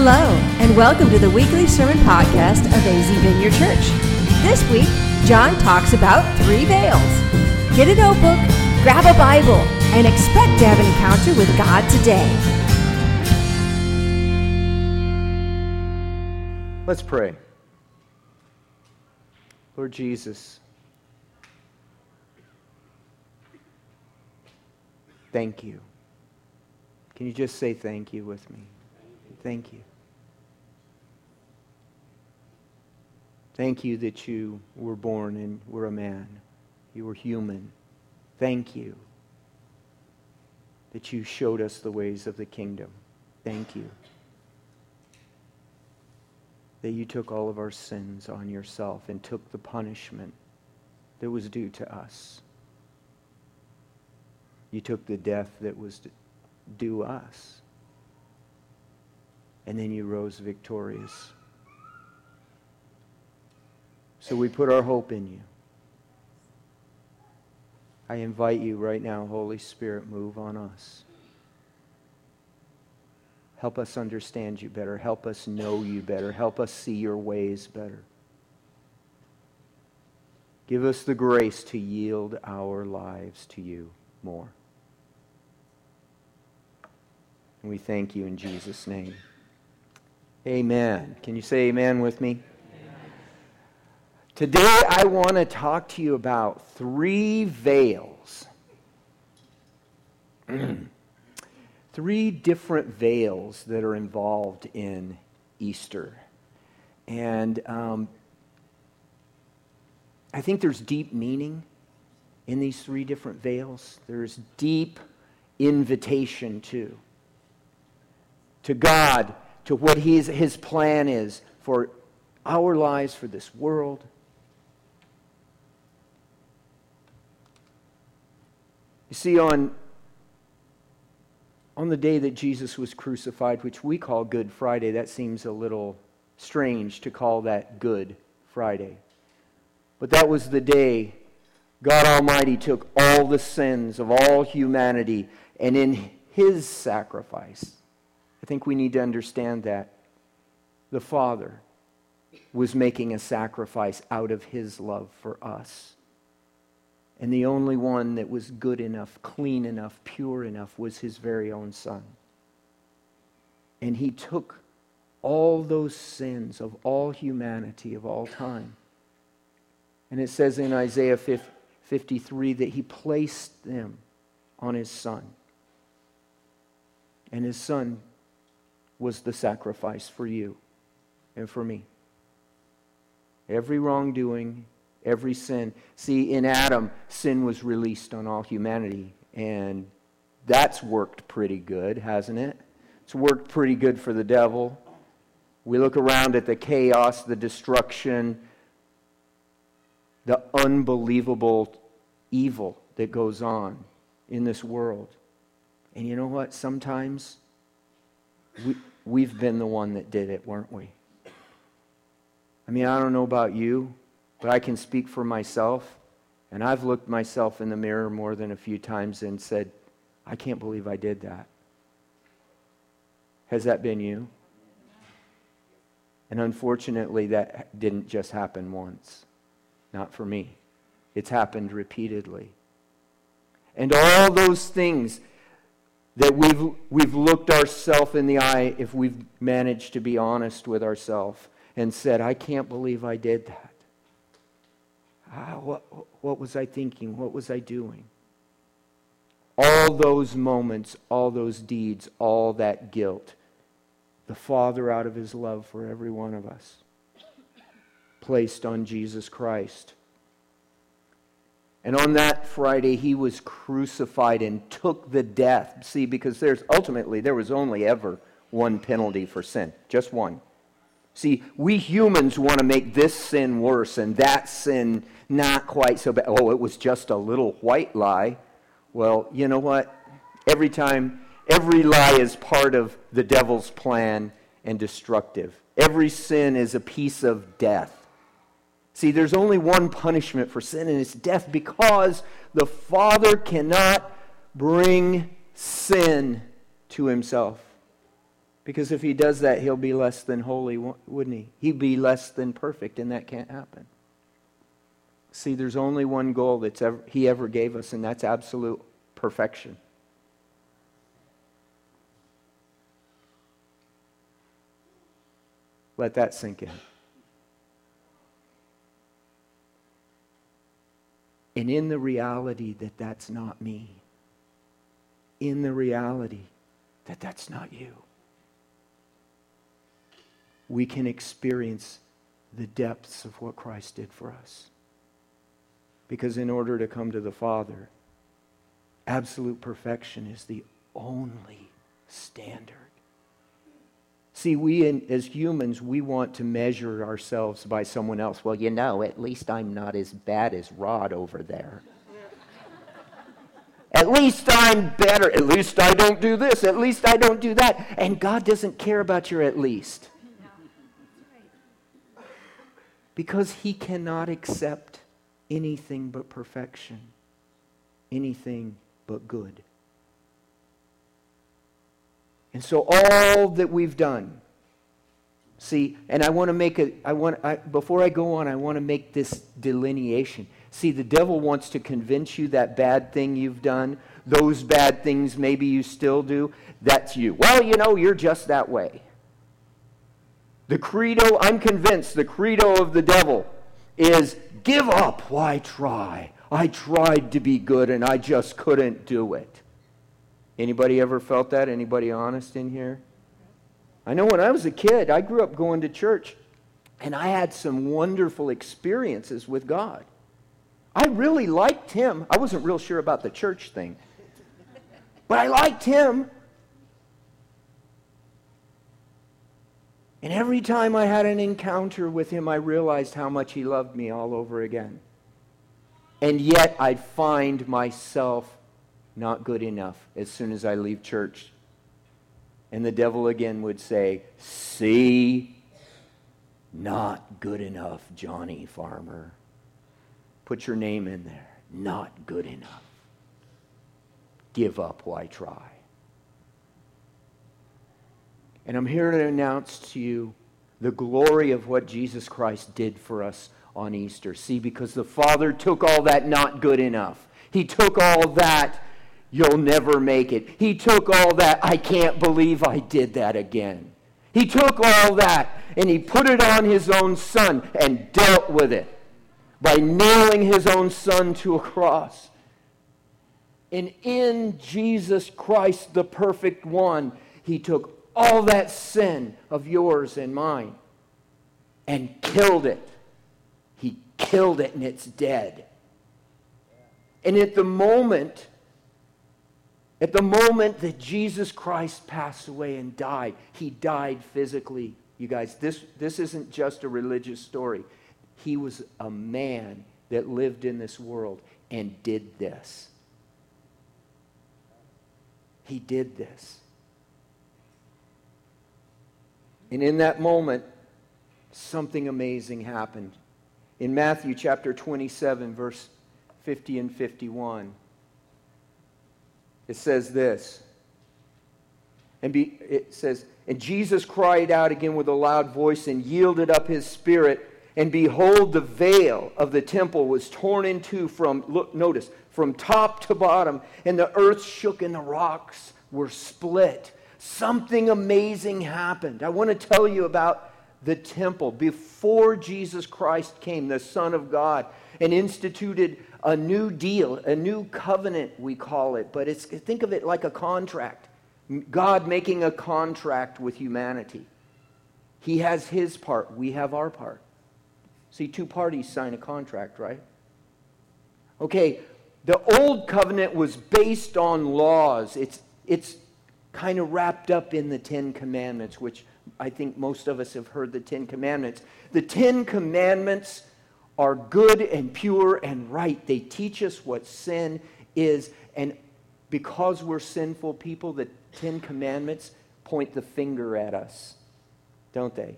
Hello, and welcome to the weekly sermon podcast of AZ Vineyard Church. This week, John talks about three veils. Get a notebook, grab a Bible, and expect to have an encounter with God today. Let's pray. Lord Jesus, thank you. Can you just say thank you with me? Thank you. Thank you that you were born and were a man. You were human. Thank you that you showed us the ways of the kingdom. Thank you that you took all of our sins on yourself and took the punishment that was due to us. You took the death that was due us and then you rose victorious. So we put our hope in you. I invite you right now, Holy Spirit, move on us. Help us understand you better. Help us know you better. Help us see your ways better. Give us the grace to yield our lives to you more. And we thank you in Jesus' name. Amen. Can you say amen with me? Today, I want to talk to you about three veils. three different veils that are involved in Easter. And um, I think there's deep meaning in these three different veils. There's deep invitation, too. To God to what he's, his plan is for our lives, for this world. You see, on, on the day that Jesus was crucified, which we call Good Friday, that seems a little strange to call that Good Friday. But that was the day God Almighty took all the sins of all humanity, and in his sacrifice, I think we need to understand that. The Father was making a sacrifice out of his love for us. And the only one that was good enough, clean enough, pure enough was his very own Son. And he took all those sins of all humanity of all time. And it says in Isaiah 53 that he placed them on his Son. And his Son was the sacrifice for you and for me. Every wrongdoing, every sin. See, in Adam, sin was released on all humanity, and that's worked pretty good, hasn't it? It's worked pretty good for the devil. We look around at the chaos, the destruction, the unbelievable evil that goes on in this world. And you know what? Sometimes we, we've been the one that did it, weren't we? I mean, I don't know about you, but I can speak for myself. And I've looked myself in the mirror more than a few times and said, I can't believe I did that. Has that been you? And unfortunately, that didn't just happen once. Not for me. It's happened repeatedly. And all those things that we've, we've looked ourselves in the eye if we've managed to be honest with ourselves and said, I can't believe I did that. Ah, what, what was I thinking? What was I doing? All those moments, all those deeds, all that guilt, the Father, out of his love for every one of us, placed on Jesus Christ and on that Friday, he was crucified and took the death. See, because there's ultimately, there was only ever one penalty for sin, just one. See, we humans want to make this sin worse and that sin not quite so bad. Oh, it was just a little white lie. Well, you know what? Every time, every lie is part of the devil's plan and destructive. Every sin is a piece of death. See, there's only one punishment for sin, and it's death because the Father cannot bring sin to himself Because if he does that, he'll be less than holy, wouldn't he? He'd be less than perfect, and that can't happen. See, there's only one goal that he ever gave us, and that's absolute perfection. Let that sink in. And in the reality that that's not me, in the reality that that's not you, we can experience the depths of what Christ did for us. Because in order to come to the Father, absolute perfection is the only standard. See, we in, as humans, we want to measure ourselves by someone else. Well, you know, at least I'm not as bad as Rod over there. At least I'm better. At least I don't do this. At least I don't do that. And God doesn't care about your at least. Because He cannot accept anything but perfection, anything but good. And so all that we've done, see, and I want to make a, I want, I, before I go on, I want to make this delineation. See, the devil wants to convince you that bad thing you've done, those bad things maybe you still do, that's you. Well, you know, you're just that way. The credo, I'm convinced, the credo of the devil is give up. Why try? I tried to be good and I just couldn't do it. Anybody ever felt that? Anybody honest in here? I know when I was a kid, I grew up going to church and I had some wonderful experiences with God. I really liked him. I wasn't real sure about the church thing, but I liked him. And every time I had an encounter with him, I realized how much he loved me all over again. And yet I'd find myself not good enough as soon as I leave church. And the devil again would say, See, not good enough, Johnny Farmer. Put your name in there. Not good enough. Give up, why try? And I'm here to announce to you the glory of what Jesus Christ did for us on Easter. See, because the Father took all that not good enough. He took all that you'll never make it. He took all that I can't believe I did that again. He took all that and he put it on his own son and dealt with it by nailing his own son to a cross. And in Jesus Christ, the perfect one, he took all that sin of yours and mine and killed it. He killed it and it's dead. And at the moment, at the moment that Jesus Christ passed away and died, he died physically. You guys, this, this isn't just a religious story. He was a man that lived in this world and did this. He did this. And in that moment, something amazing happened. In Matthew chapter 27, verse 50 and 51, it says this. And be, it says, And Jesus cried out again with a loud voice and yielded up his spirit. And behold, the veil of the temple was torn in two from, look, notice, from top to bottom, and the earth shook and the rocks were split something amazing happened. I want to tell you about the temple. Before Jesus Christ came, the Son of God, and instituted a new deal, a new covenant, we call it, but it's, think of it like a contract. God making a contract with humanity. He has his part, we have our part. See, two parties sign a contract, right? Okay, the old covenant was based on laws. It's, it's kind of wrapped up in the Ten Commandments, which I think most of us have heard the Ten Commandments. The Ten Commandments are good and pure and right. They teach us what sin is. And because we're sinful people, the Ten Commandments point the finger at us, don't they?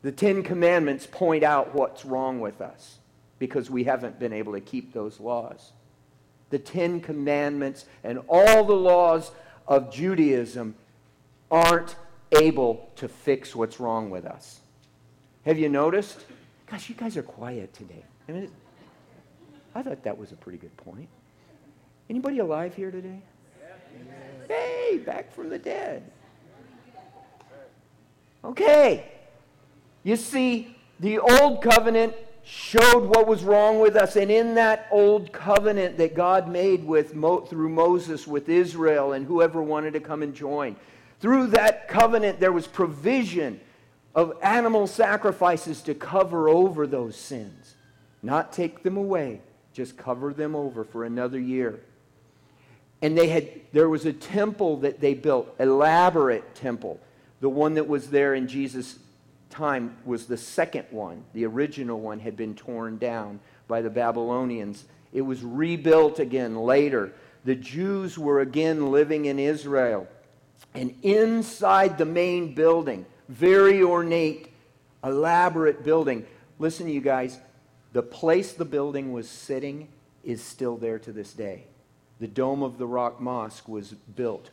The Ten Commandments point out what's wrong with us because we haven't been able to keep those laws. The Ten Commandments and all the laws of Judaism aren't able to fix what's wrong with us. Have you noticed? Gosh, you guys are quiet today. I mean, I thought that was a pretty good point. Anybody alive here today? Hey, back from the dead. Okay. You see, the old covenant showed what was wrong with us. And in that old covenant that God made with Mo, through Moses with Israel and whoever wanted to come and join, through that covenant there was provision of animal sacrifices to cover over those sins, not take them away, just cover them over for another year. And they had there was a temple that they built, elaborate temple. The one that was there in Jesus' time was the second one. The original one had been torn down by the Babylonians. It was rebuilt again later. The Jews were again living in Israel. And inside the main building, very ornate, elaborate building. Listen, you guys, the place the building was sitting is still there to this day. The Dome of the Rock Mosque was built,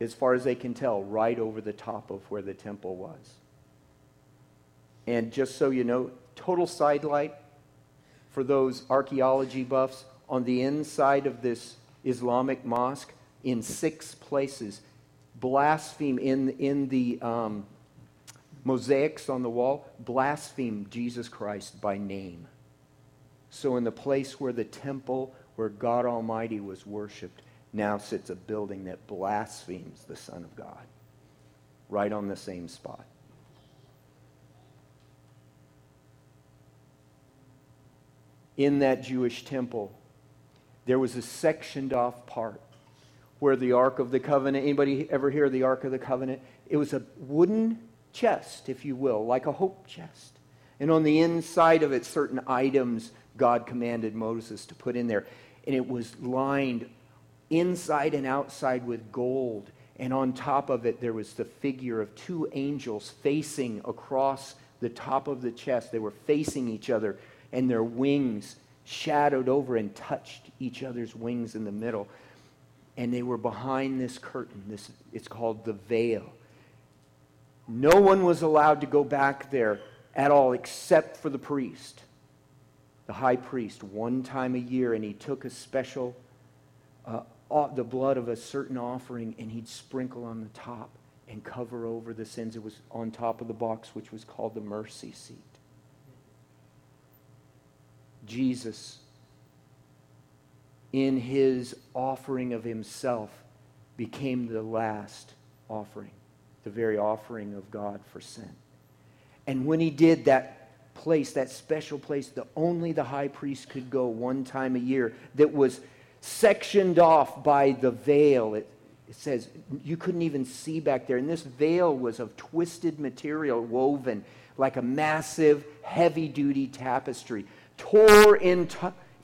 as far as they can tell, right over the top of where the temple was. And just so you know, total sidelight for those archaeology buffs on the inside of this Islamic mosque in six places blaspheme in, in the um, mosaics on the wall, blaspheme Jesus Christ by name. So, in the place where the temple, where God Almighty was worshiped, now sits a building that blasphemes the Son of God, right on the same spot. In that Jewish temple, there was a sectioned off part where the Ark of the Covenant, anybody ever hear the Ark of the Covenant? It was a wooden chest, if you will, like a hope chest. And on the inside of it, certain items God commanded Moses to put in there. And it was lined inside and outside with gold. And on top of it, there was the figure of two angels facing across the top of the chest. They were facing each other and their wings shadowed over and touched each other's wings in the middle. And they were behind this curtain. This, it's called the veil. No one was allowed to go back there at all except for the priest, the high priest, one time a year. And he took a special, uh, the blood of a certain offering, and he'd sprinkle on the top and cover over the sins. It was on top of the box, which was called the mercy seat. Jesus, in his offering of himself, became the last offering, the very offering of God for sin. And when he did that place, that special place that only the high priest could go one time a year, that was sectioned off by the veil. It, it says you couldn't even see back there. And this veil was of twisted material woven like a massive, heavy duty tapestry tore in,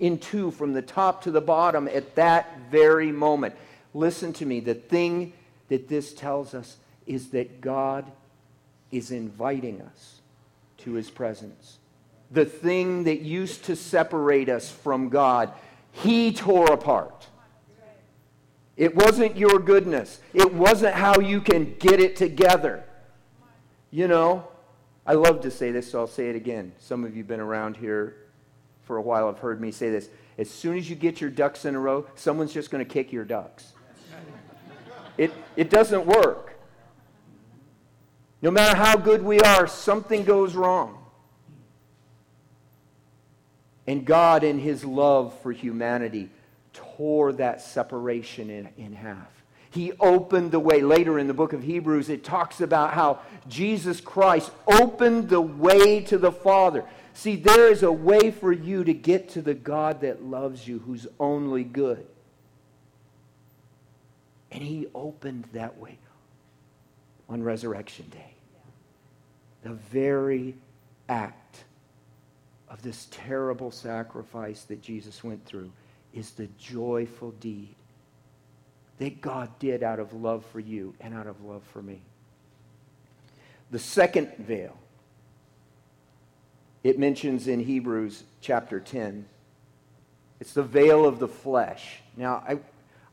in two from the top to the bottom at that very moment. Listen to me. The thing that this tells us is that God is inviting us to his presence. The thing that used to separate us from God, he tore apart. It wasn't your goodness. It wasn't how you can get it together. You know, I love to say this, so I'll say it again. Some of you have been around here for a while have heard me say this. As soon as you get your ducks in a row, someone's just going to kick your ducks. It, it doesn't work. No matter how good we are, something goes wrong. And God, in his love for humanity, tore that separation in, in half. He opened the way. Later in the book of Hebrews, it talks about how Jesus Christ opened the way to the Father. See, there is a way for you to get to the God that loves you, who's only good. And he opened that way on Resurrection Day. The very act of this terrible sacrifice that Jesus went through is the joyful deed that God did out of love for you and out of love for me. The second veil it mentions in Hebrews chapter 10. It's the veil of the flesh. Now, I,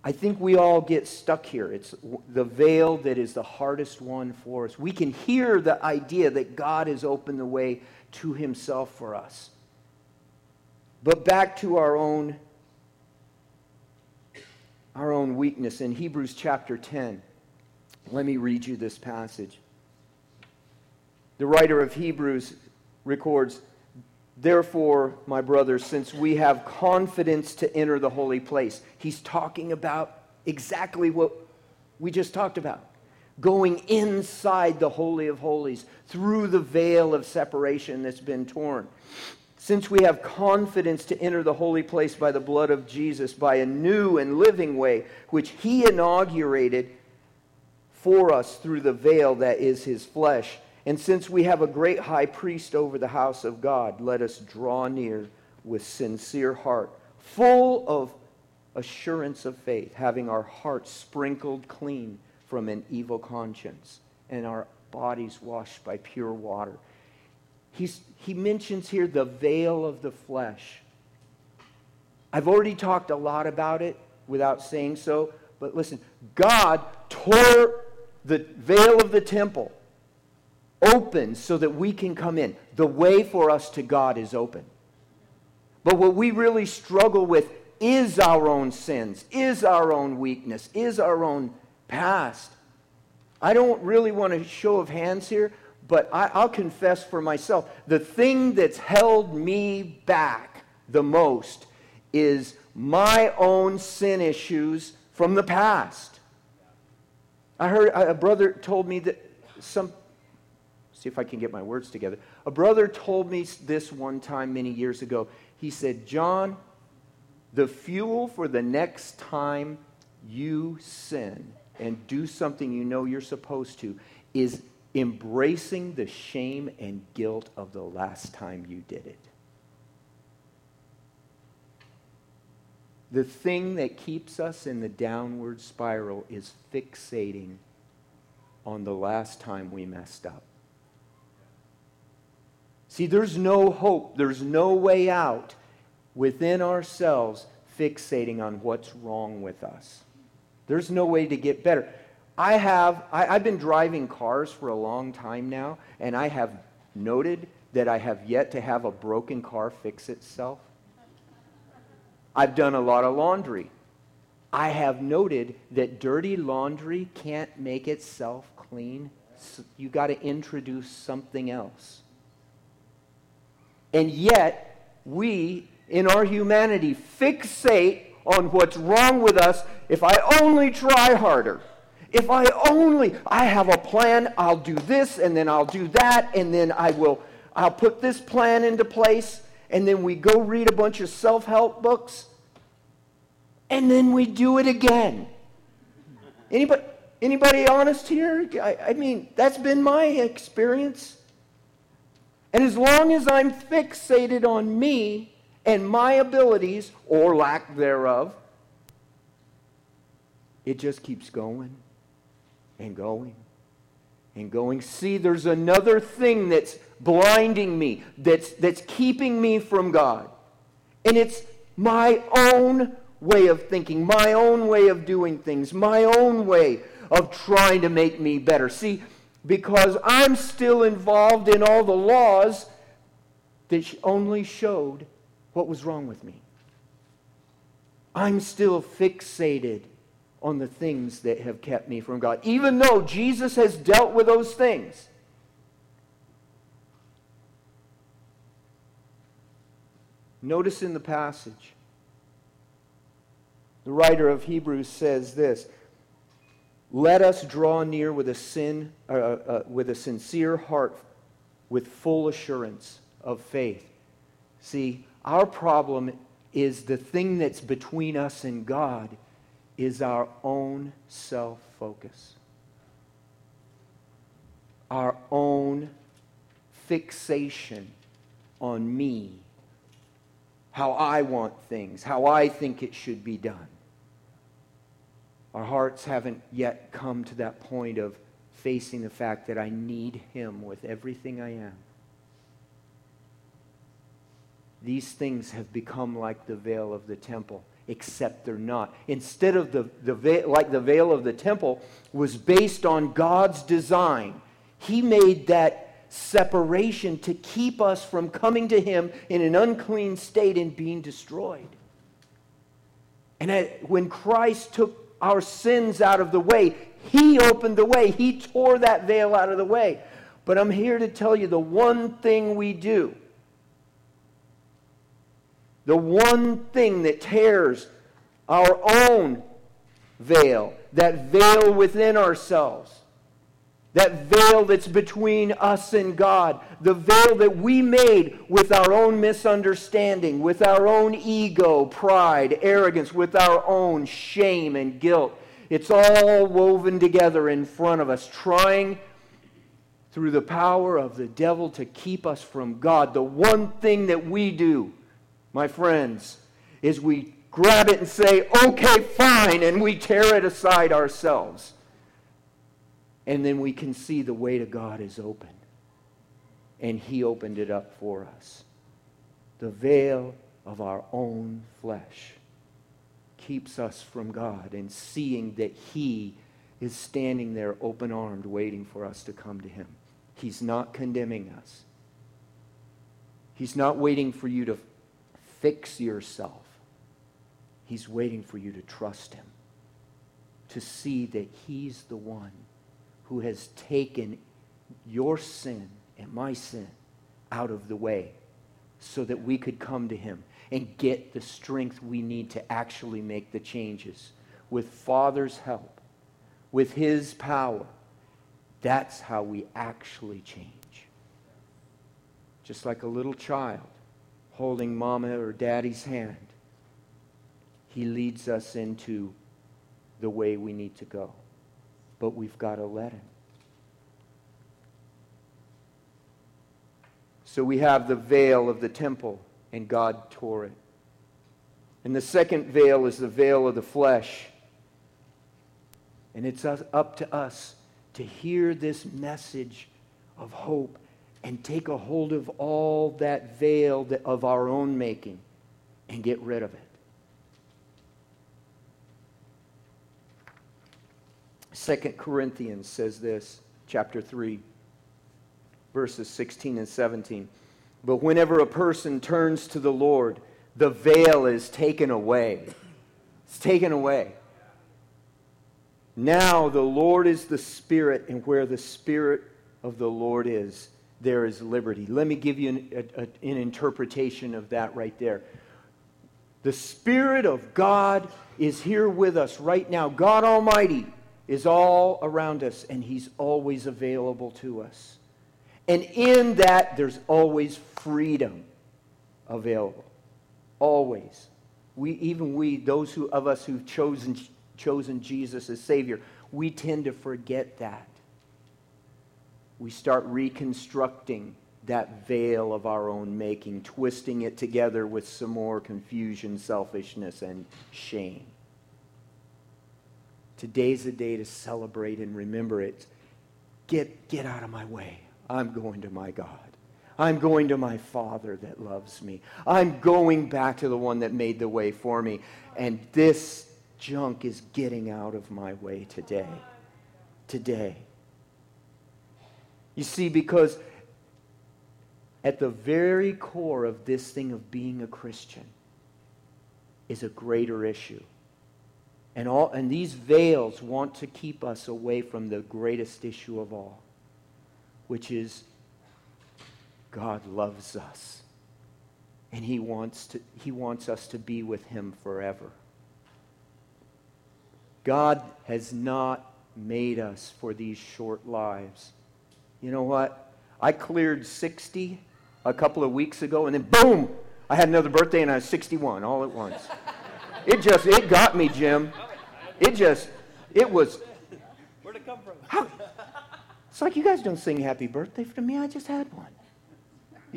I think we all get stuck here. It's the veil that is the hardest one for us. We can hear the idea that God has opened the way to himself for us. But back to our own our own weakness in Hebrews chapter 10. Let me read you this passage. The writer of Hebrews records, Therefore, my brothers, since we have confidence to enter the holy place, he's talking about exactly what we just talked about going inside the Holy of Holies through the veil of separation that's been torn. Since we have confidence to enter the holy place by the blood of Jesus, by a new and living way, which he inaugurated for us through the veil that is his flesh and since we have a great high priest over the house of God, let us draw near with sincere heart, full of assurance of faith, having our hearts sprinkled clean from an evil conscience and our bodies washed by pure water. He's, he mentions here the veil of the flesh. I've already talked a lot about it without saying so, but listen, God tore the veil of the temple open so that we can come in. The way for us to God is open. But what we really struggle with is our own sins, is our own weakness, is our own past. I don't really want a show of hands here, but I, will confess for myself the thing that's held me back the most is my own sin issues from the past. I heard a brother told me that some see if I can get my words together. A brother told me this one time many years ago. He said, John, the fuel for the next time you sin and do something you know you're supposed to is embracing the shame and guilt of the last time you did it. The thing that keeps us in the downward spiral is fixating on the last time we messed up. See, there's no hope, there's no way out within ourselves fixating on what's wrong with us. There's no way to get better. I have, I, have been driving cars for a long time now, and I have noted that I have yet to have a broken car fix itself. I've done a lot of laundry. I have noted that dirty laundry can't make itself clean. So you got to introduce something else. And yet, we, in our humanity, fixate on what's wrong with us if I only try harder. If I only, I have a plan, I'll do this, and then I'll do that, and then I will, I'll put this plan into place, and then we go read a bunch of self-help books, and then we do it again. Anybody, anybody honest here? I, I mean, that's been my experience. And as long as I'm fixated on me and my abilities, or lack thereof, it just keeps going and going and going. See, there's another thing that's blinding me, that's, that's keeping me from God. And it's my own way of thinking, my own way of doing things, my own way of trying to make me better. See, because I'm still involved in all the laws that only showed what was wrong with me. I'm still fixated on the things that have kept me from God, even though Jesus has dealt with those things. Notice in the passage, the writer of Hebrews says this let us draw near with a, sin, uh, uh, with a sincere heart, with full assurance of faith. See, our problem is the thing that's between us and God is our own self focus, our own fixation on me, how I want things, how I think it should be done. Our hearts haven't yet come to that point of facing the fact that I need Him with everything I am. These things have become like the veil of the temple. except they're not. Instead of the, the veil, like the veil of the temple was based on God's design, He made that separation to keep us from coming to Him in an unclean state and being destroyed. And when Christ took our sins out of the way, He opened the way, He tore that veil out of the way. But I'm here to tell you the one thing we do. The one thing that tears our own veil, that veil within ourselves, that veil that's between us and God, the veil that we made with our own misunderstanding, with our own ego, pride, arrogance, with our own shame and guilt. It's all woven together in front of us, trying through the power of the devil to keep us from God. The one thing that we do my friends, is we grab it and say, okay, fine, and we tear it aside ourselves. And then we can see the way to God is open. And He opened it up for us. The veil of our own flesh keeps us from God and seeing that He is standing there open armed, waiting for us to come to Him. He's not condemning us. He's not waiting for you to fix yourself. He's waiting for you to trust him, to see that he's the one who has taken your sin and my sin out of the way so that we could come to him and get the strength we need to actually make the changes. With Father's help, with his power, that's how we actually change. Just like a little child holding mama or daddy's hand, he leads us into the way we need to go. But we've got to let him. So we have the veil of the temple, and God tore it. And the second veil is the veil of the flesh. And it's up to us to hear this message of hope and take a hold of all that veil of our own making and get rid of it. Second Corinthians says this, chapter 3, verses 16 and 17. But whenever a person turns to the Lord, the veil is taken away. It's taken away. Now the Lord is the Spirit, and where the Spirit of the Lord is, there is liberty. Let me give you an, a, an interpretation of that right there. The Spirit of God is here with us right now. God Almighty is all around us, and He's always available to us. And in that, there's always freedom available. Always. We, even we, those who, of us who've chosen, chosen Jesus as Savior, we tend to forget that we start reconstructing that veil of our own making, twisting it together with some more confusion, selfishness, and shame. Today's a day to celebrate and remember it. Get, get out of my way. I'm going to my God. I'm going to my Father that loves me. I'm going back to the one that made the way for me. And this junk is getting out of my way today. Today. You see, because at the very core of this thing of being a Christian is a greater issue. And, all, and these veils want to keep us away from the greatest issue of all, which is God loves us. And he wants, to, he wants us to be with him forever. God has not made us for these short lives you know what? I cleared 60 a couple of weeks ago, and then boom, I had another birthday, and I was 61 all at once. it just, it got me, Jim. It just, it was. Where'd it come from? How, it's like you guys don't sing happy birthday for me. I just had one.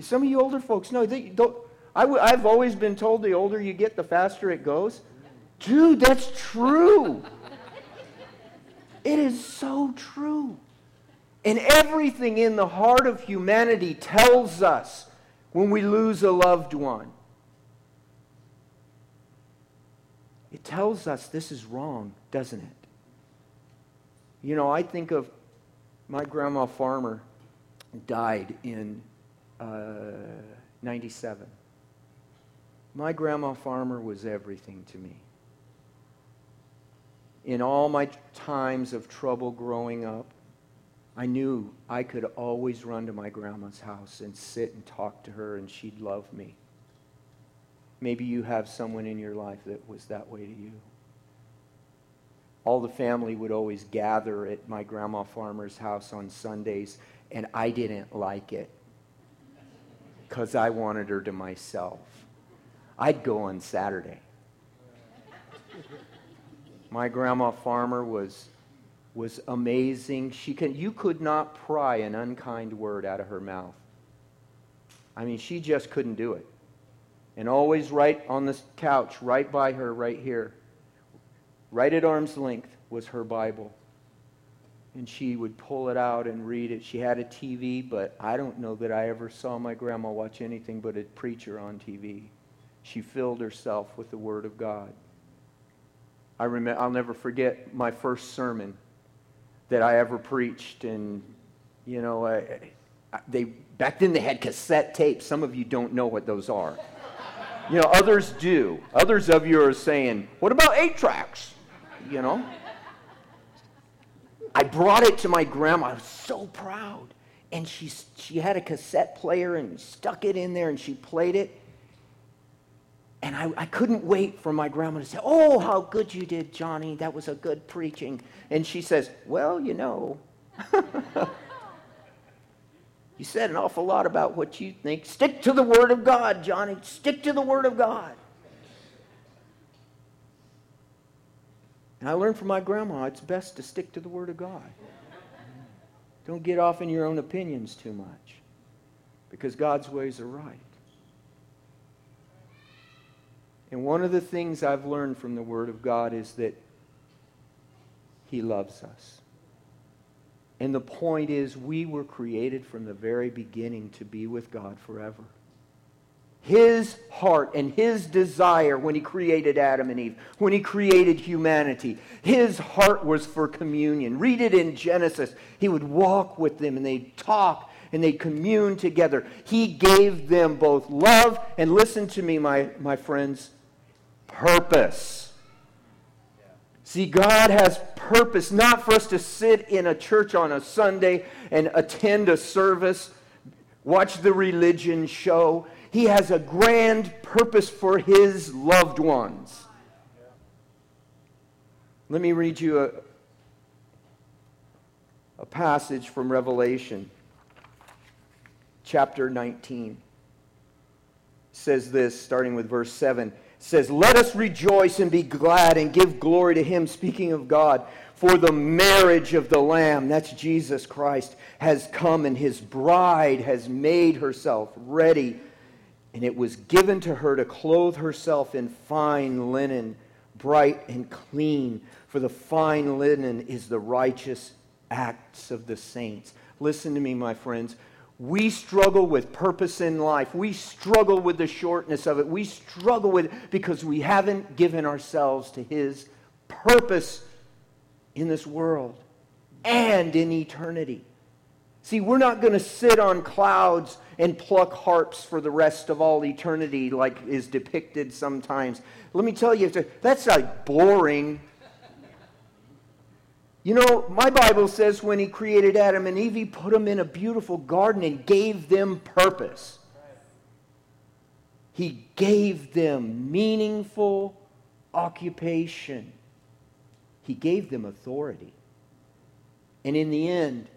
Some of you older folks know. They don't, I w- I've always been told the older you get, the faster it goes. Dude, that's true. it is so true. And everything in the heart of humanity tells us when we lose a loved one tells us this is wrong, doesn't it? You know, I think of my grandma Farmer died in uh, 97. My grandma Farmer was everything to me. In all my times of trouble growing up, I knew I could always run to my grandma's house and sit and talk to her, and she'd love me. Maybe you have someone in your life that was that way to you. All the family would always gather at my grandma farmer's house on Sundays, and I didn't like it because I wanted her to myself. I'd go on Saturday. My grandma farmer was, was amazing. She can, you could not pry an unkind word out of her mouth. I mean, she just couldn't do it. And always right on the couch, right by her, right here, right at arm's length, was her Bible. And she would pull it out and read it. She had a TV, but I don't know that I ever saw my grandma watch anything but a preacher on TV. She filled herself with the Word of God. I remember, I'll never forget my first sermon that I ever preached. And, you know, I, I, they, back then they had cassette tapes. Some of you don't know what those are. You know, others do. Others of you are saying, what about eight tracks? You know? I brought it to my grandma. I was so proud. And she, she had a cassette player and stuck it in there and she played it. And I, I couldn't wait for my grandma to say, Oh, how good you did, Johnny. That was a good preaching. And she says, Well, you know. You said an awful lot about what you think. Stick to the Word of God, Johnny. Stick to the Word of God. And I learned from my grandma it's best to stick to the Word of God. Don't get off in your own opinions too much because God's ways are right. And one of the things I've learned from the Word of God is that He loves us. And the point is, we were created from the very beginning to be with God forever. His heart and his desire when he created Adam and Eve, when he created humanity, his heart was for communion. Read it in Genesis. He would walk with them and they'd talk and they'd commune together. He gave them both love and, listen to me, my, my friends, purpose. See, God has purpose, not for us to sit in a church on a Sunday and attend a service, watch the religion show. He has a grand purpose for his loved ones. Let me read you a, a passage from Revelation, chapter 19. It says this, starting with verse 7 says, Let us rejoice and be glad and give glory to him, speaking of God. For the marriage of the Lamb, that's Jesus Christ, has come, and his bride has made herself ready. And it was given to her to clothe herself in fine linen, bright and clean. For the fine linen is the righteous acts of the saints. Listen to me, my friends. We struggle with purpose in life. We struggle with the shortness of it. We struggle with it because we haven't given ourselves to His purpose in this world and in eternity. See, we're not going to sit on clouds and pluck harps for the rest of all eternity like is depicted sometimes. Let me tell you, that's like boring you know, my Bible says when he created Adam and Eve, he put them in a beautiful garden and gave them purpose. He gave them meaningful occupation. He gave them authority. And in the end,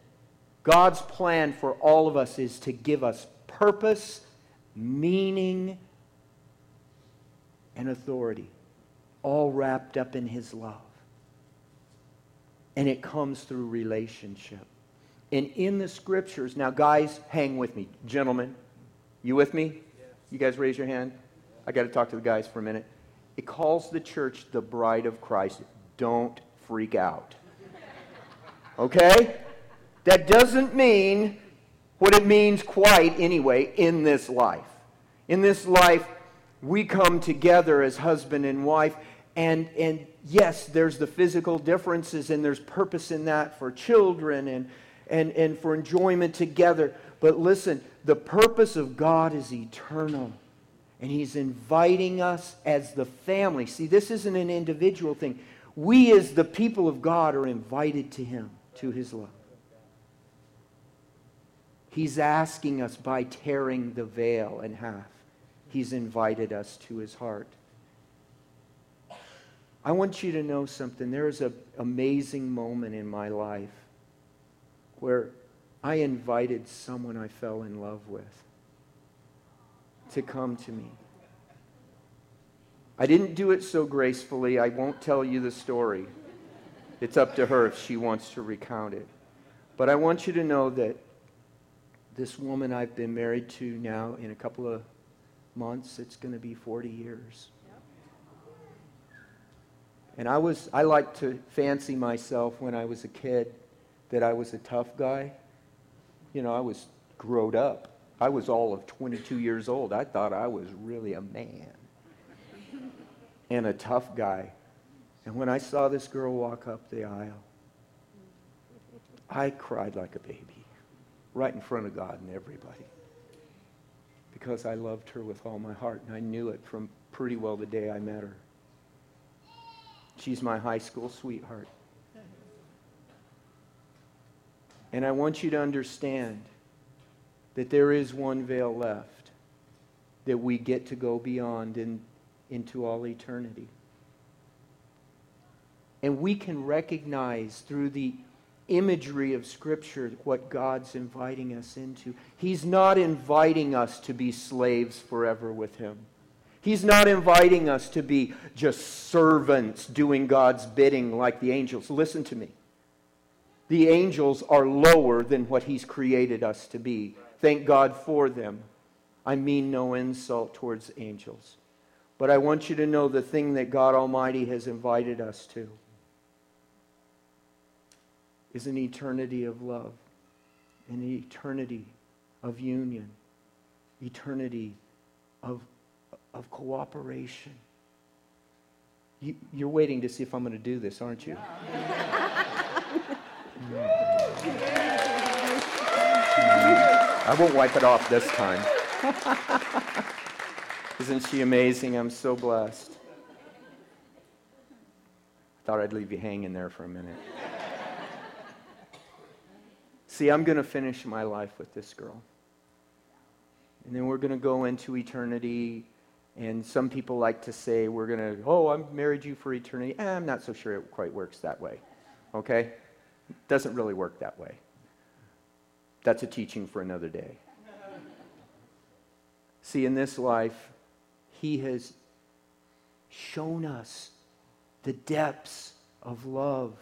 God's plan for all of us is to give us purpose, meaning, and authority, all wrapped up in His love and it comes through relationship. And in the scriptures, now, guys, hang with me. Gentlemen, you with me? You guys raise your hand. I got to talk to the guys for a minute. It calls the church the bride of Christ. Don't freak out. Okay? That doesn't mean what it means quite anyway in this life. In this life, we come together as husband and wife And, and yes, there's the physical differences, and there's purpose in that for children and, and, and for enjoyment together. But listen, the purpose of God is eternal. And He's inviting us as the family. See, this isn't an individual thing. We, as the people of God, are invited to Him, to His love. He's asking us by tearing the veil in half. He's invited us to His heart. I want you to know something. There is an amazing moment in my life where I invited someone I fell in love with to come to me. I didn't do it so gracefully. I won't tell you the story. It's up to her if she wants to recount it. But I want you to know that this woman I've been married to now in a couple of months, it's going to be 40 years. And I was I like to fancy myself when I was a kid that I was a tough guy. You know, I was growed up. I was all of 22 years old. I thought I was really a man and a tough guy. And when I saw this girl walk up the aisle, I cried like a baby right in front of God and everybody because I loved her with all my heart and I knew it from pretty well the day I met her. She's my high school sweetheart. And I want you to understand that there is one veil left that we get to go beyond in, into all eternity. And we can recognize through the imagery of Scripture what God's inviting us into. He's not inviting us to be slaves forever with Him. He's not inviting us to be just servants doing God's bidding like the angels. Listen to me. The angels are lower than what He's created us to be. Thank God for them. I mean no insult towards angels. But I want you to know the thing that God Almighty has invited us to is an eternity of love, an eternity of union, eternity of, of cooperation. You, are waiting to see if I'm going to do this, aren't you? I won't wipe it off this time. Isn't she amazing? I'm so blessed. I thought I'd leave you hanging there for a minute. See, I'm going to finish my life with this girl. And then we're going to go into eternity. And some people like to say, we're going to, oh, I married you for eternity. Eh, I'm not so sure it quite works that way. Okay? It doesn't really work that way. That's a teaching for another day. See, in this life, He has shown us the depths of love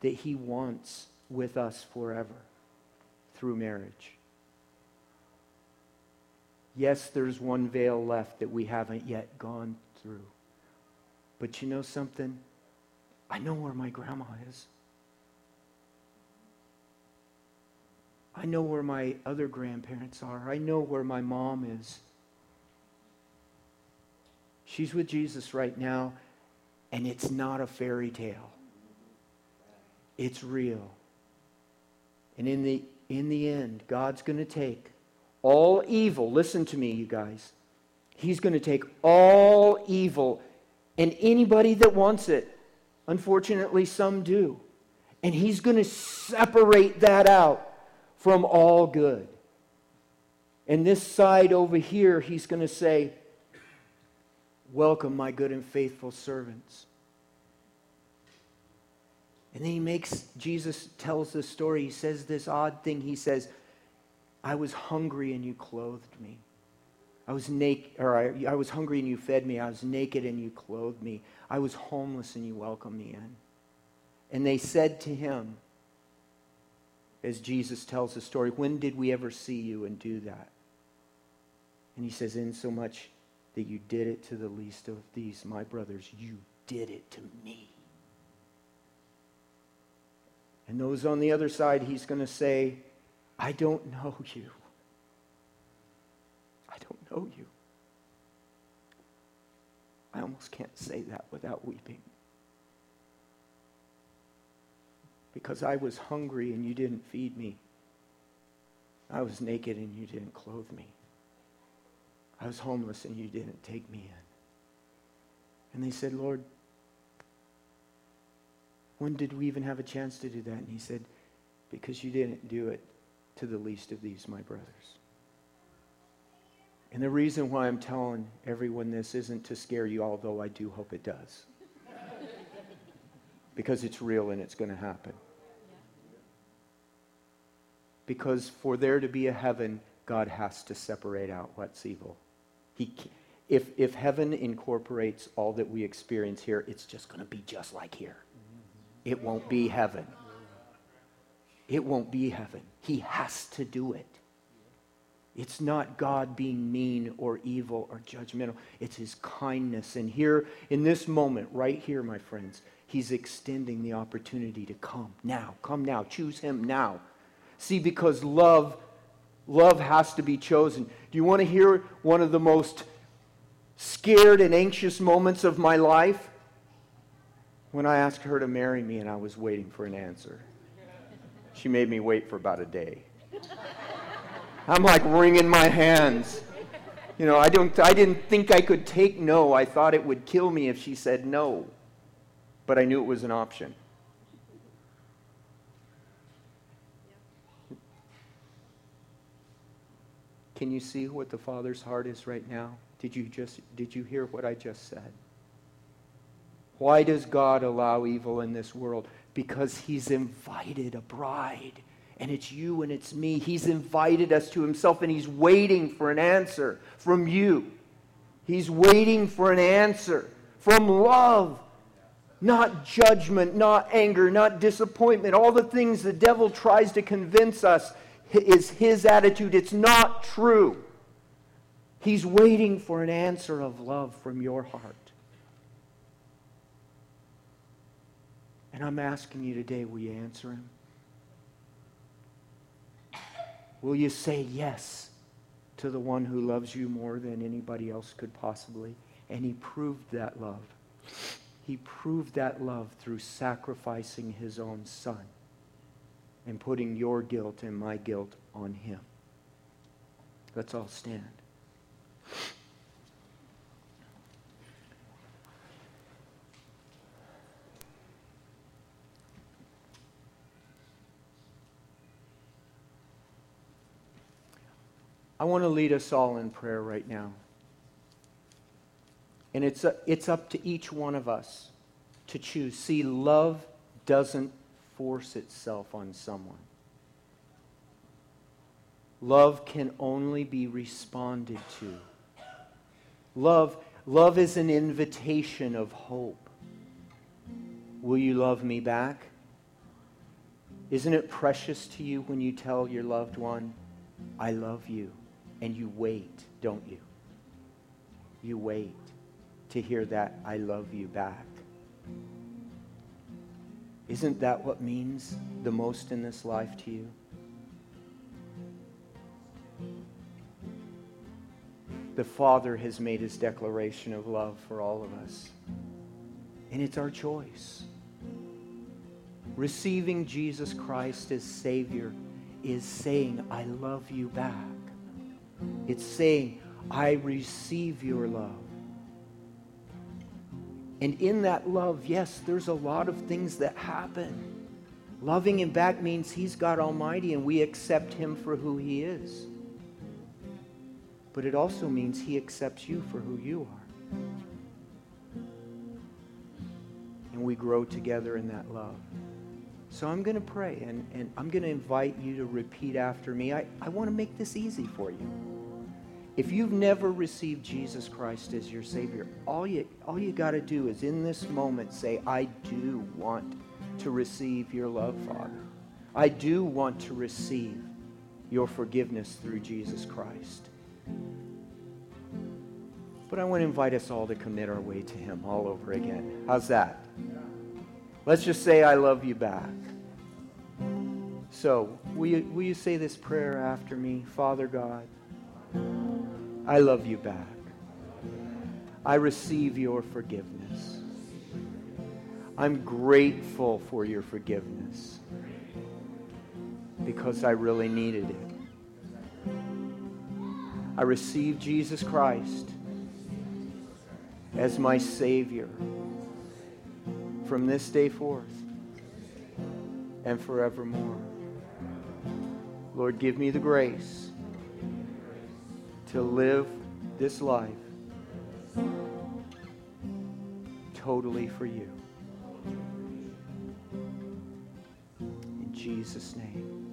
that He wants with us forever through marriage. Yes, there's one veil left that we haven't yet gone through. But you know something? I know where my grandma is. I know where my other grandparents are. I know where my mom is. She's with Jesus right now, and it's not a fairy tale. It's real. And in the in the end, God's going to take all evil. Listen to me, you guys. He's going to take all evil and anybody that wants it. Unfortunately, some do. And He's going to separate that out from all good. And this side over here, He's going to say, Welcome, my good and faithful servants. And then he makes, Jesus tells this story. He says this odd thing. He says, I was hungry and you clothed me. I was naked, or I, I was hungry and you fed me. I was naked and you clothed me. I was homeless and you welcomed me in. And they said to him, as Jesus tells the story, when did we ever see you and do that? And he says, in so much that you did it to the least of these, my brothers, you did it to me. And those on the other side, he's going to say, I don't know you. I don't know you. I almost can't say that without weeping. Because I was hungry and you didn't feed me. I was naked and you didn't clothe me. I was homeless and you didn't take me in. And they said, Lord, when did we even have a chance to do that? And he said, Because you didn't do it to the least of these, my brothers. And the reason why I'm telling everyone this isn't to scare you, although I do hope it does. because it's real and it's going to happen. Because for there to be a heaven, God has to separate out what's evil. He, if, if heaven incorporates all that we experience here, it's just going to be just like here. It won't be heaven. It won't be heaven. He has to do it. It's not God being mean or evil or judgmental. It's his kindness. And here, in this moment, right here, my friends, he's extending the opportunity to come now. Come now. Choose him now. See, because love, love has to be chosen. Do you want to hear one of the most scared and anxious moments of my life? When I asked her to marry me and I was waiting for an answer. She made me wait for about a day. I'm like wringing my hands. You know, I, don't, I didn't think I could take no. I thought it would kill me if she said no. But I knew it was an option. Can you see what the Father's heart is right now? Did you just did you hear what I just said? Why does God allow evil in this world? Because he's invited a bride and it's you and it's me. He's invited us to himself and he's waiting for an answer from you. He's waiting for an answer from love, not judgment, not anger, not disappointment. All the things the devil tries to convince us is his attitude. It's not true. He's waiting for an answer of love from your heart. And I'm asking you today, will you answer him? Will you say yes to the one who loves you more than anybody else could possibly? And he proved that love. He proved that love through sacrificing his own son and putting your guilt and my guilt on him. Let's all stand. I want to lead us all in prayer right now. And it's, a, it's up to each one of us to choose. See, love doesn't force itself on someone. Love can only be responded to. Love, love is an invitation of hope. Will you love me back? Isn't it precious to you when you tell your loved one, I love you? And you wait, don't you? You wait to hear that I love you back. Isn't that what means the most in this life to you? The Father has made his declaration of love for all of us. And it's our choice. Receiving Jesus Christ as Savior is saying, I love you back. It's saying, I receive your love. And in that love, yes, there's a lot of things that happen. Loving him back means he's God Almighty and we accept him for who he is. But it also means he accepts you for who you are. And we grow together in that love. So I'm going to pray and, and I'm going to invite you to repeat after me. I, I want to make this easy for you. If you've never received Jesus Christ as your Savior, all you, all you got to do is in this moment say, I do want to receive your love, Father. I do want to receive your forgiveness through Jesus Christ. But I want to invite us all to commit our way to Him all over again. How's that? Let's just say, I love you back. So, will you, will you say this prayer after me? Father God, I love you back. I receive your forgiveness. I'm grateful for your forgiveness because I really needed it. I receive Jesus Christ as my Savior from this day forth and forevermore. Lord, give me the grace to live this life totally for you. In Jesus' name.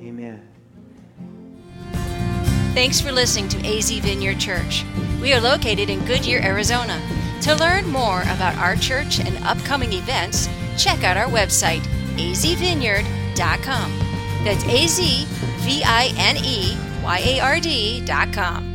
Amen. Thanks for listening to AZ Vineyard Church. We are located in Goodyear, Arizona. To learn more about our church and upcoming events, check out our website, azvineyard.com. That's A Z V I N E Y A R D.com.